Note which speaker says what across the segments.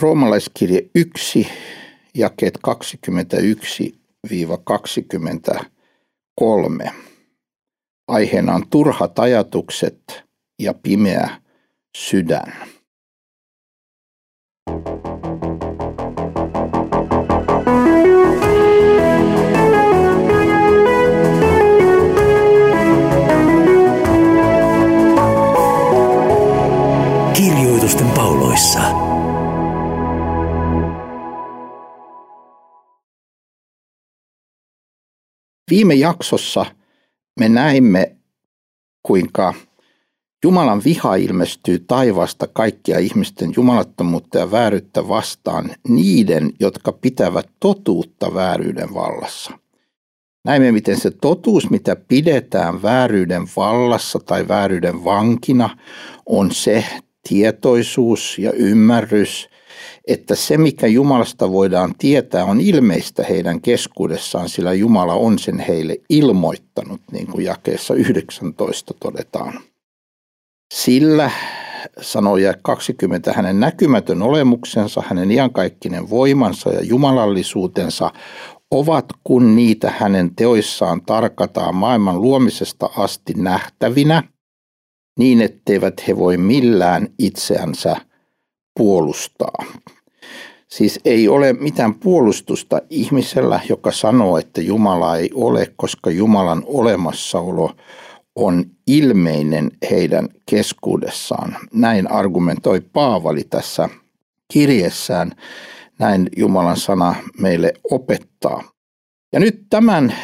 Speaker 1: Roomalaiskirje 1, jakeet 21-23. Aiheena on turhat ajatukset ja pimeä sydän.
Speaker 2: Kirjoitusten pauloissa.
Speaker 1: Viime jaksossa me näimme, kuinka Jumalan viha ilmestyy taivaasta kaikkia ihmisten jumalattomuutta ja vääryyttä vastaan niiden, jotka pitävät totuutta vääryyden vallassa. Näimme, miten se totuus, mitä pidetään vääryyden vallassa tai vääryyden vankina, on se tietoisuus ja ymmärrys, että se, mikä Jumalasta voidaan tietää, on ilmeistä heidän keskuudessaan, sillä Jumala on sen heille ilmoittanut, niin kuin jakeessa 19 todetaan. Sillä, sanoi 20, hänen näkymätön olemuksensa, hänen iankaikkinen voimansa ja jumalallisuutensa ovat, kun niitä hänen teoissaan tarkataan maailman luomisesta asti nähtävinä, niin etteivät he voi millään itseänsä puolustaa. Siis ei ole mitään puolustusta ihmisellä, joka sanoo, että Jumala ei ole, koska Jumalan olemassaolo on ilmeinen heidän keskuudessaan. Näin argumentoi Paavali tässä kirjessään. Näin Jumalan sana meille opettaa. Ja nyt tämän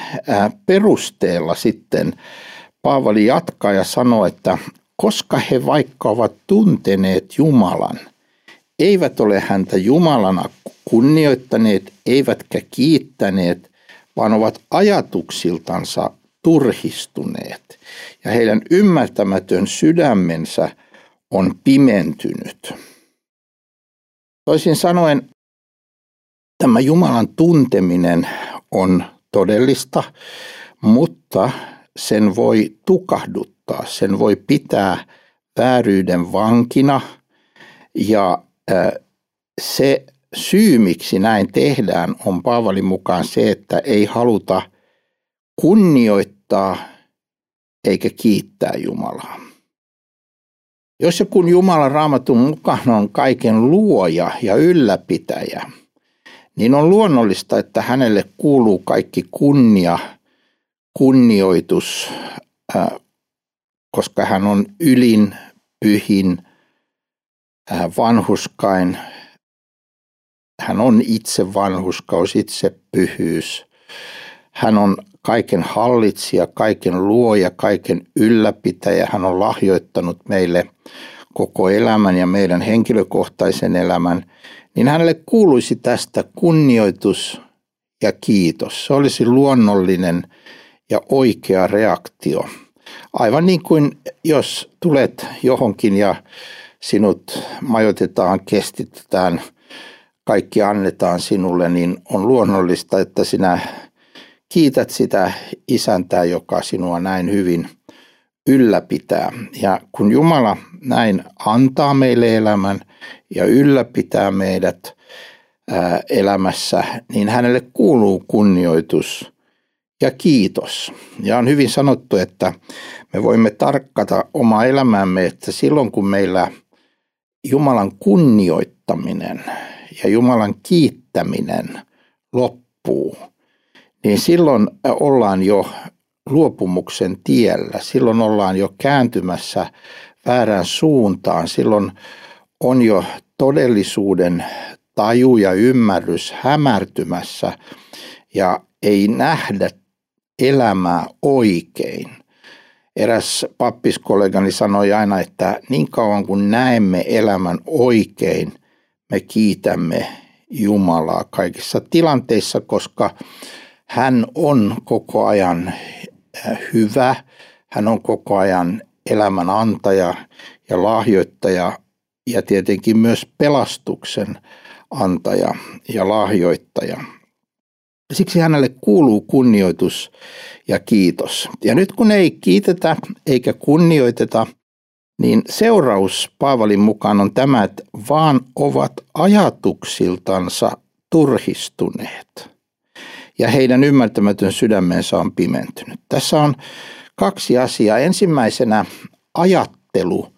Speaker 1: perusteella sitten Paavali jatkaa ja sanoo, että koska he vaikka ovat tunteneet Jumalan, eivät ole häntä Jumalana kunnioittaneet, eivätkä kiittäneet, vaan ovat ajatuksiltansa turhistuneet ja heidän ymmärtämätön sydämensä on pimentynyt. Toisin sanoen tämä Jumalan tunteminen on todellista, mutta sen voi tukahduttaa, sen voi pitää vääryyden vankina ja se syy, miksi näin tehdään, on Paavalin mukaan se, että ei haluta kunnioittaa eikä kiittää Jumalaa. Jos ja kun Jumalan raamatun mukaan on kaiken luoja ja ylläpitäjä, niin on luonnollista, että hänelle kuuluu kaikki kunnia, kunnioitus, koska hän on ylin, pyhin, vanhuskain. Hän on itse vanhuskaus, itse pyhyys. Hän on kaiken hallitsija, kaiken luoja, kaiken ylläpitäjä. Hän on lahjoittanut meille koko elämän ja meidän henkilökohtaisen elämän, niin hänelle kuuluisi tästä kunnioitus ja kiitos. Se olisi luonnollinen ja oikea reaktio. Aivan niin kuin jos tulet johonkin ja sinut majoitetaan, kestitetään, kaikki annetaan sinulle, niin on luonnollista, että sinä kiität sitä isäntää, joka sinua näin hyvin ylläpitää. Ja kun Jumala näin antaa meille elämän ja ylläpitää meidät elämässä, niin hänelle kuuluu kunnioitus ja kiitos. Ja on hyvin sanottu, että me voimme tarkkata omaa elämäämme, että silloin kun meillä Jumalan kunnioittaminen ja Jumalan kiittäminen loppuu – niin silloin ollaan jo luopumuksen tiellä. Silloin ollaan jo kääntymässä väärään suuntaan. Silloin on jo todellisuuden taju ja ymmärrys hämärtymässä ja ei nähdä elämää oikein. Eräs pappiskollegani sanoi aina, että niin kauan kuin näemme elämän oikein, me kiitämme Jumalaa kaikissa tilanteissa, koska hän on koko ajan äh, hyvä, hän on koko ajan elämän antaja ja lahjoittaja ja tietenkin myös pelastuksen antaja ja lahjoittaja. Siksi hänelle kuuluu kunnioitus ja kiitos. Ja nyt kun ei kiitetä eikä kunnioiteta niin seuraus Paavalin mukaan on tämä, että vaan ovat ajatuksiltansa turhistuneet ja heidän ymmärtämätön sydämensä on pimentynyt. Tässä on kaksi asiaa. Ensimmäisenä ajattelu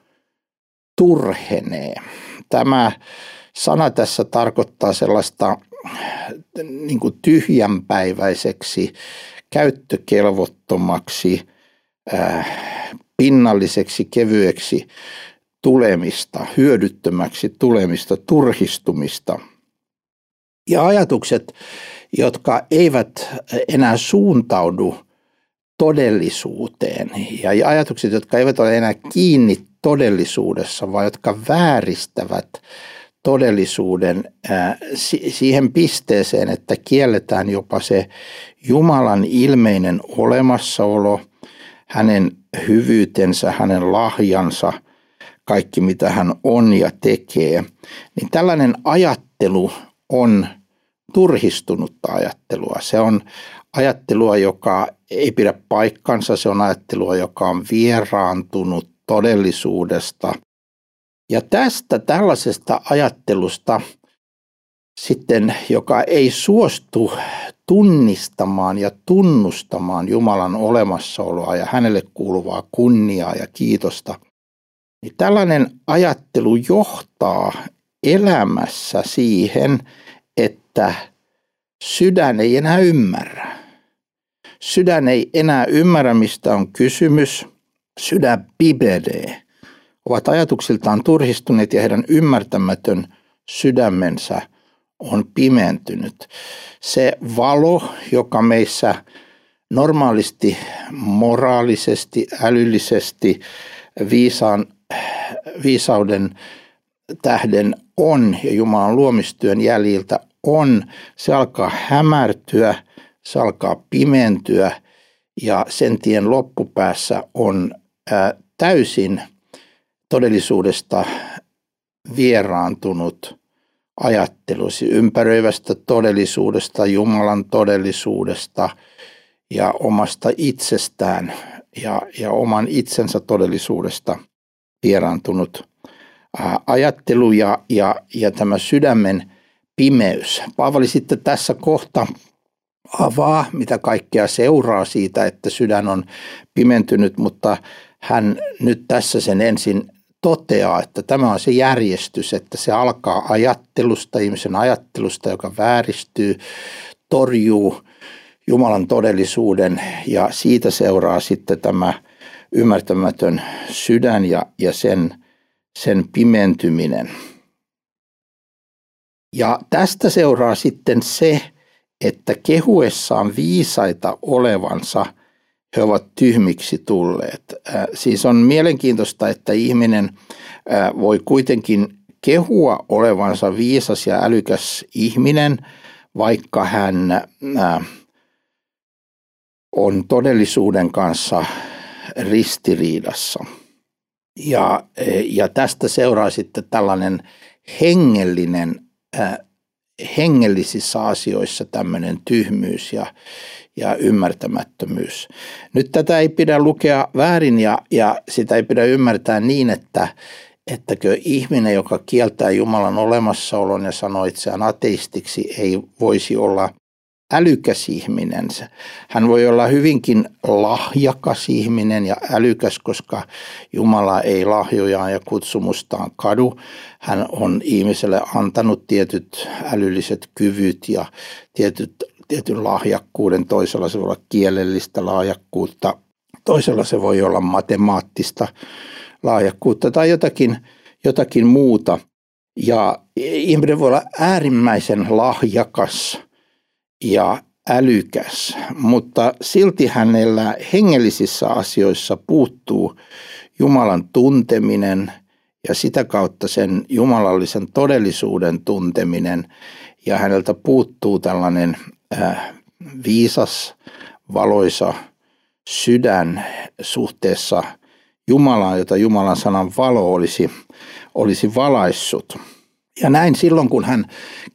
Speaker 1: turhenee. Tämä sana tässä tarkoittaa sellaista niin kuin tyhjänpäiväiseksi, käyttökelvottomaksi, äh, pinnalliseksi, kevyeksi tulemista, hyödyttömäksi tulemista, turhistumista. Ja ajatukset, jotka eivät enää suuntaudu todellisuuteen ja ajatukset, jotka eivät ole enää kiinni todellisuudessa, vaan jotka vääristävät todellisuuden siihen pisteeseen, että kielletään jopa se Jumalan ilmeinen olemassaolo, hänen hyvyytensä, hänen lahjansa, kaikki mitä hän on ja tekee, niin tällainen ajattelu on turhistunutta ajattelua. Se on ajattelua, joka ei pidä paikkansa, se on ajattelua, joka on vieraantunut todellisuudesta. Ja tästä tällaisesta ajattelusta sitten, joka ei suostu tunnistamaan ja tunnustamaan Jumalan olemassaoloa ja hänelle kuuluvaa kunniaa ja kiitosta, niin tällainen ajattelu johtaa elämässä siihen, että sydän ei enää ymmärrä. Sydän ei enää ymmärrä, mistä on kysymys. Sydän pibelee. Ovat ajatuksiltaan turhistuneet ja heidän ymmärtämätön sydämensä on pimentynyt. Se valo, joka meissä normaalisti moraalisesti, älyllisesti, viisaan, viisauden tähden on ja Jumalan luomistyön jäljiltä on, se alkaa hämärtyä, se alkaa pimentyä ja sen tien loppupäässä on ää, täysin todellisuudesta vieraantunut ajattelusi ympäröivästä todellisuudesta, Jumalan todellisuudesta ja omasta itsestään ja, ja oman itsensä todellisuudesta vieraantunut ajattelu ja, ja, ja tämä sydämen pimeys. Paavali sitten tässä kohta avaa, mitä kaikkea seuraa siitä, että sydän on pimentynyt, mutta hän nyt tässä sen ensin toteaa, että tämä on se järjestys, että se alkaa ajattelusta, ihmisen ajattelusta, joka vääristyy, torjuu Jumalan todellisuuden ja siitä seuraa sitten tämä ymmärtämätön sydän ja, ja sen, sen pimentyminen. Ja tästä seuraa sitten se, että kehuessaan viisaita olevansa he ovat tyhmiksi tulleet. Siis on mielenkiintoista, että ihminen voi kuitenkin kehua olevansa viisas ja älykäs ihminen, vaikka hän on todellisuuden kanssa ristiriidassa. Ja, ja tästä seuraa sitten tällainen hengellinen hengellisissä asioissa tämmöinen tyhmyys ja, ja ymmärtämättömyys. Nyt tätä ei pidä lukea väärin ja, ja sitä ei pidä ymmärtää niin, että ettäkö ihminen, joka kieltää Jumalan olemassaolon ja sanoo itseään ateistiksi, ei voisi olla älykäs ihminen. Hän voi olla hyvinkin lahjakas ihminen ja älykäs, koska Jumala ei lahjojaan ja kutsumustaan kadu. Hän on ihmiselle antanut tietyt älylliset kyvyt ja tietyt, tietyn lahjakkuuden. Toisella se voi olla kielellistä lahjakkuutta, toisella se voi olla matemaattista lahjakkuutta tai jotakin, jotakin muuta. Ja ihminen voi olla äärimmäisen lahjakas – ja älykäs, mutta silti hänellä hengellisissä asioissa puuttuu Jumalan tunteminen ja sitä kautta sen jumalallisen todellisuuden tunteminen ja häneltä puuttuu tällainen äh, viisas, valoisa sydän suhteessa Jumalaan, jota Jumalan sanan valo olisi, olisi valaissut. Ja näin silloin, kun hän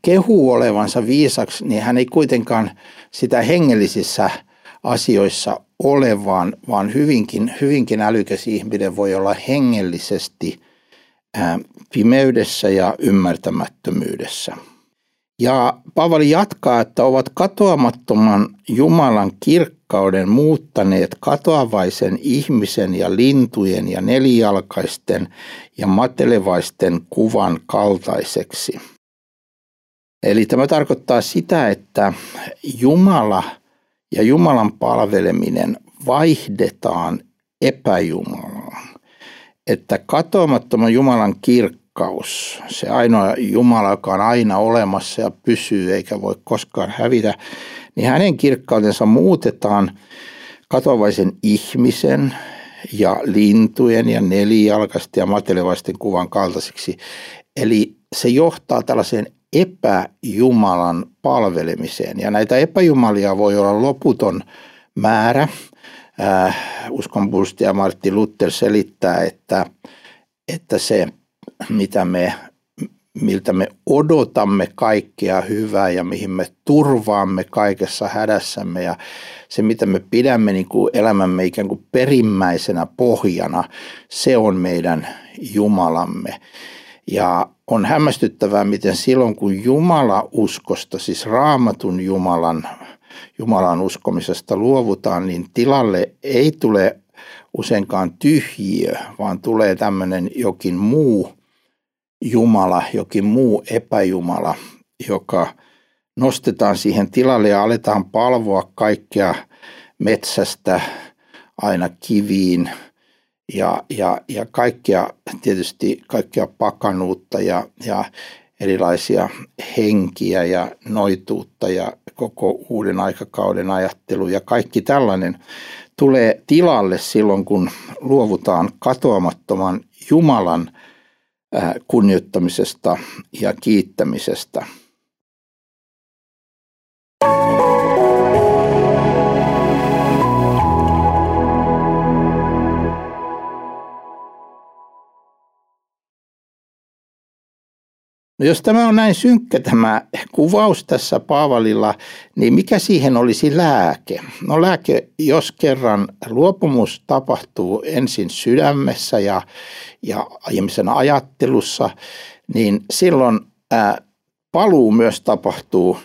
Speaker 1: kehuu olevansa viisaksi, niin hän ei kuitenkaan sitä hengellisissä asioissa ole, vaan, vaan hyvinkin, hyvinkin älykäs ihminen voi olla hengellisesti pimeydessä ja ymmärtämättömyydessä. Ja Paavali jatkaa, että ovat katoamattoman Jumalan kirkkauden muuttaneet katoavaisen ihmisen ja lintujen ja nelijalkaisten ja matelevaisten kuvan kaltaiseksi. Eli tämä tarkoittaa sitä, että Jumala ja Jumalan palveleminen vaihdetaan epäjumalaan. Että katoamattoman Jumalan kirkkaus, se ainoa Jumala, joka on aina olemassa ja pysyy eikä voi koskaan hävitä, niin hänen kirkkautensa muutetaan katoavaisen ihmisen ja lintujen ja nelijalkaisten ja matelevaisten kuvan kaltaisiksi. Eli se johtaa tällaiseen epäjumalan palvelemiseen. Ja näitä epäjumalia voi olla loputon määrä. Äh, uskonpuolustaja Martti Luther selittää, että, että se, mitä me, miltä me odotamme kaikkea hyvää ja mihin me turvaamme kaikessa hädässämme ja se, mitä me pidämme niin kuin elämämme ikään kuin perimmäisenä pohjana, se on meidän Jumalamme. Ja on hämmästyttävää, miten silloin kun Jumala uskosta, siis raamatun Jumalan, Jumalan uskomisesta luovutaan, niin tilalle ei tule useinkaan tyhjiö, vaan tulee tämmöinen jokin muu Jumala, jokin muu epäjumala, joka nostetaan siihen tilalle ja aletaan palvoa kaikkea metsästä aina kiviin – ja, ja, ja kaikkea, tietysti kaikkea pakanuutta ja, ja erilaisia henkiä ja noituutta ja koko uuden aikakauden ajattelu ja kaikki tällainen tulee tilalle silloin, kun luovutaan katoamattoman Jumalan kunnioittamisesta ja kiittämisestä – No jos tämä on näin synkkä tämä kuvaus tässä Paavalilla, niin mikä siihen olisi lääke? No lääke, jos kerran luopumus tapahtuu ensin sydämessä ja, ja ihmisen ajattelussa, niin silloin ää, paluu myös tapahtuu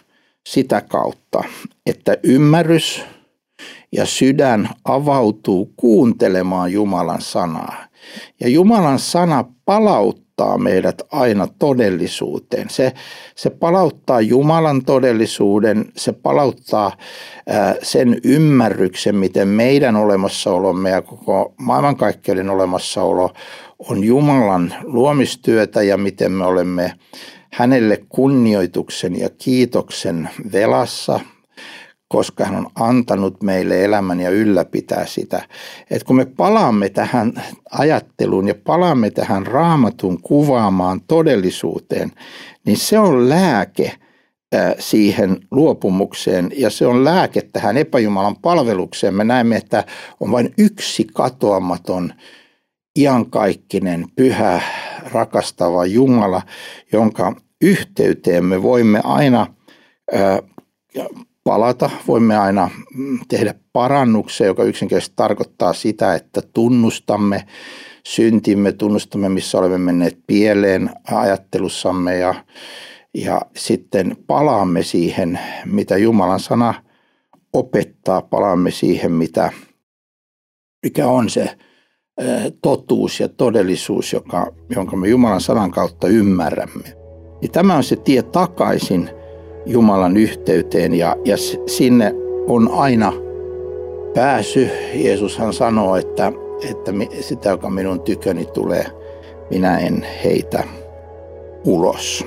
Speaker 1: sitä kautta, että ymmärrys ja sydän avautuu kuuntelemaan Jumalan sanaa. Ja Jumalan sana palauttaa palauttaa meidät aina todellisuuteen. Se, se palauttaa Jumalan todellisuuden, se palauttaa ää, sen ymmärryksen, miten meidän olemassaolomme ja koko maailmankaikkeuden olemassaolo on Jumalan luomistyötä ja miten me olemme hänelle kunnioituksen ja kiitoksen velassa – koska hän on antanut meille elämän ja ylläpitää sitä. Et kun me palaamme tähän ajatteluun ja palaamme tähän raamatun kuvaamaan todellisuuteen, niin se on lääke siihen luopumukseen ja se on lääke tähän epäjumalan palvelukseen. Me näemme, että on vain yksi katoamaton, iankaikkinen, pyhä, rakastava Jumala, jonka yhteyteen me voimme aina palata. Voimme aina mm, tehdä parannuksia, joka yksinkertaisesti tarkoittaa sitä, että tunnustamme syntimme, tunnustamme, missä olemme menneet pieleen ajattelussamme ja, ja sitten palaamme siihen, mitä Jumalan sana opettaa, palaamme siihen, mitä, mikä on se totuus ja todellisuus, joka, jonka me Jumalan sanan kautta ymmärrämme. Niin tämä on se tie takaisin – Jumalan yhteyteen ja, ja sinne on aina pääsy. Jeesushan sanoo, että, että sitä, joka minun tyköni tulee, minä en heitä ulos.